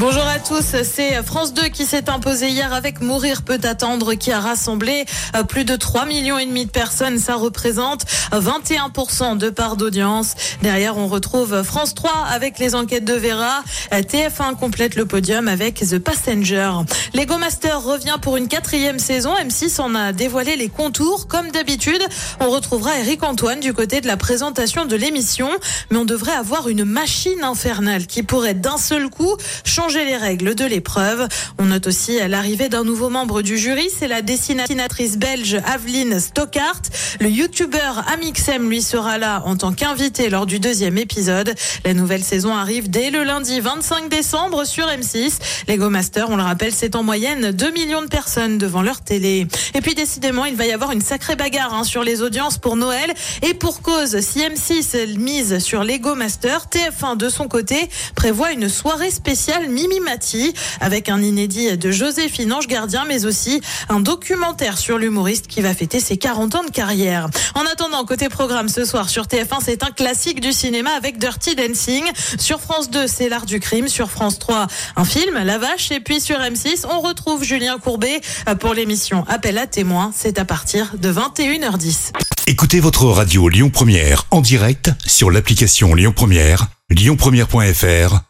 Bonjour à tous, c'est France 2 qui s'est imposé hier avec Mourir peut attendre qui a rassemblé euh, plus de 3 millions et demi de personnes, ça représente 21% de part d'audience. Derrière, on retrouve France 3 avec les enquêtes de Vera, Euh, TF1 complète le podium avec The Passenger. Lego Master revient pour une quatrième saison, M6 en a dévoilé les contours comme d'habitude. On retrouvera Eric Antoine du côté de la présentation de l'émission, mais on devrait avoir une machine infernale qui pourrait d'un seul coup les règles de l'épreuve. On note aussi l'arrivée d'un nouveau membre du jury, c'est la dessinatrice belge Aveline Stockart. Le youtubeur Amixem lui sera là en tant qu'invité lors du deuxième épisode. La nouvelle saison arrive dès le lundi 25 décembre sur M6. Lego Master, on le rappelle, c'est en moyenne 2 millions de personnes devant leur télé. Et puis décidément, il va y avoir une sacrée bagarre hein, sur les audiences pour Noël. Et pour cause, si M6 mise sur Lego Master, TF1 de son côté prévoit une soirée spéciale Mimi Mati avec un inédit de Joséphine Ange Gardien, mais aussi un documentaire sur l'humoriste qui va fêter ses 40 ans de carrière. En attendant, côté programme ce soir sur TF1, c'est un classique du cinéma avec Dirty Dancing. Sur France 2, c'est l'art du crime. Sur France 3, un film, La Vache. Et puis sur M6, on retrouve Julien Courbet pour l'émission Appel à témoins. C'est à partir de 21h10. Écoutez votre radio Lyon Première en direct sur l'application Lyon Première, lyonpremière.fr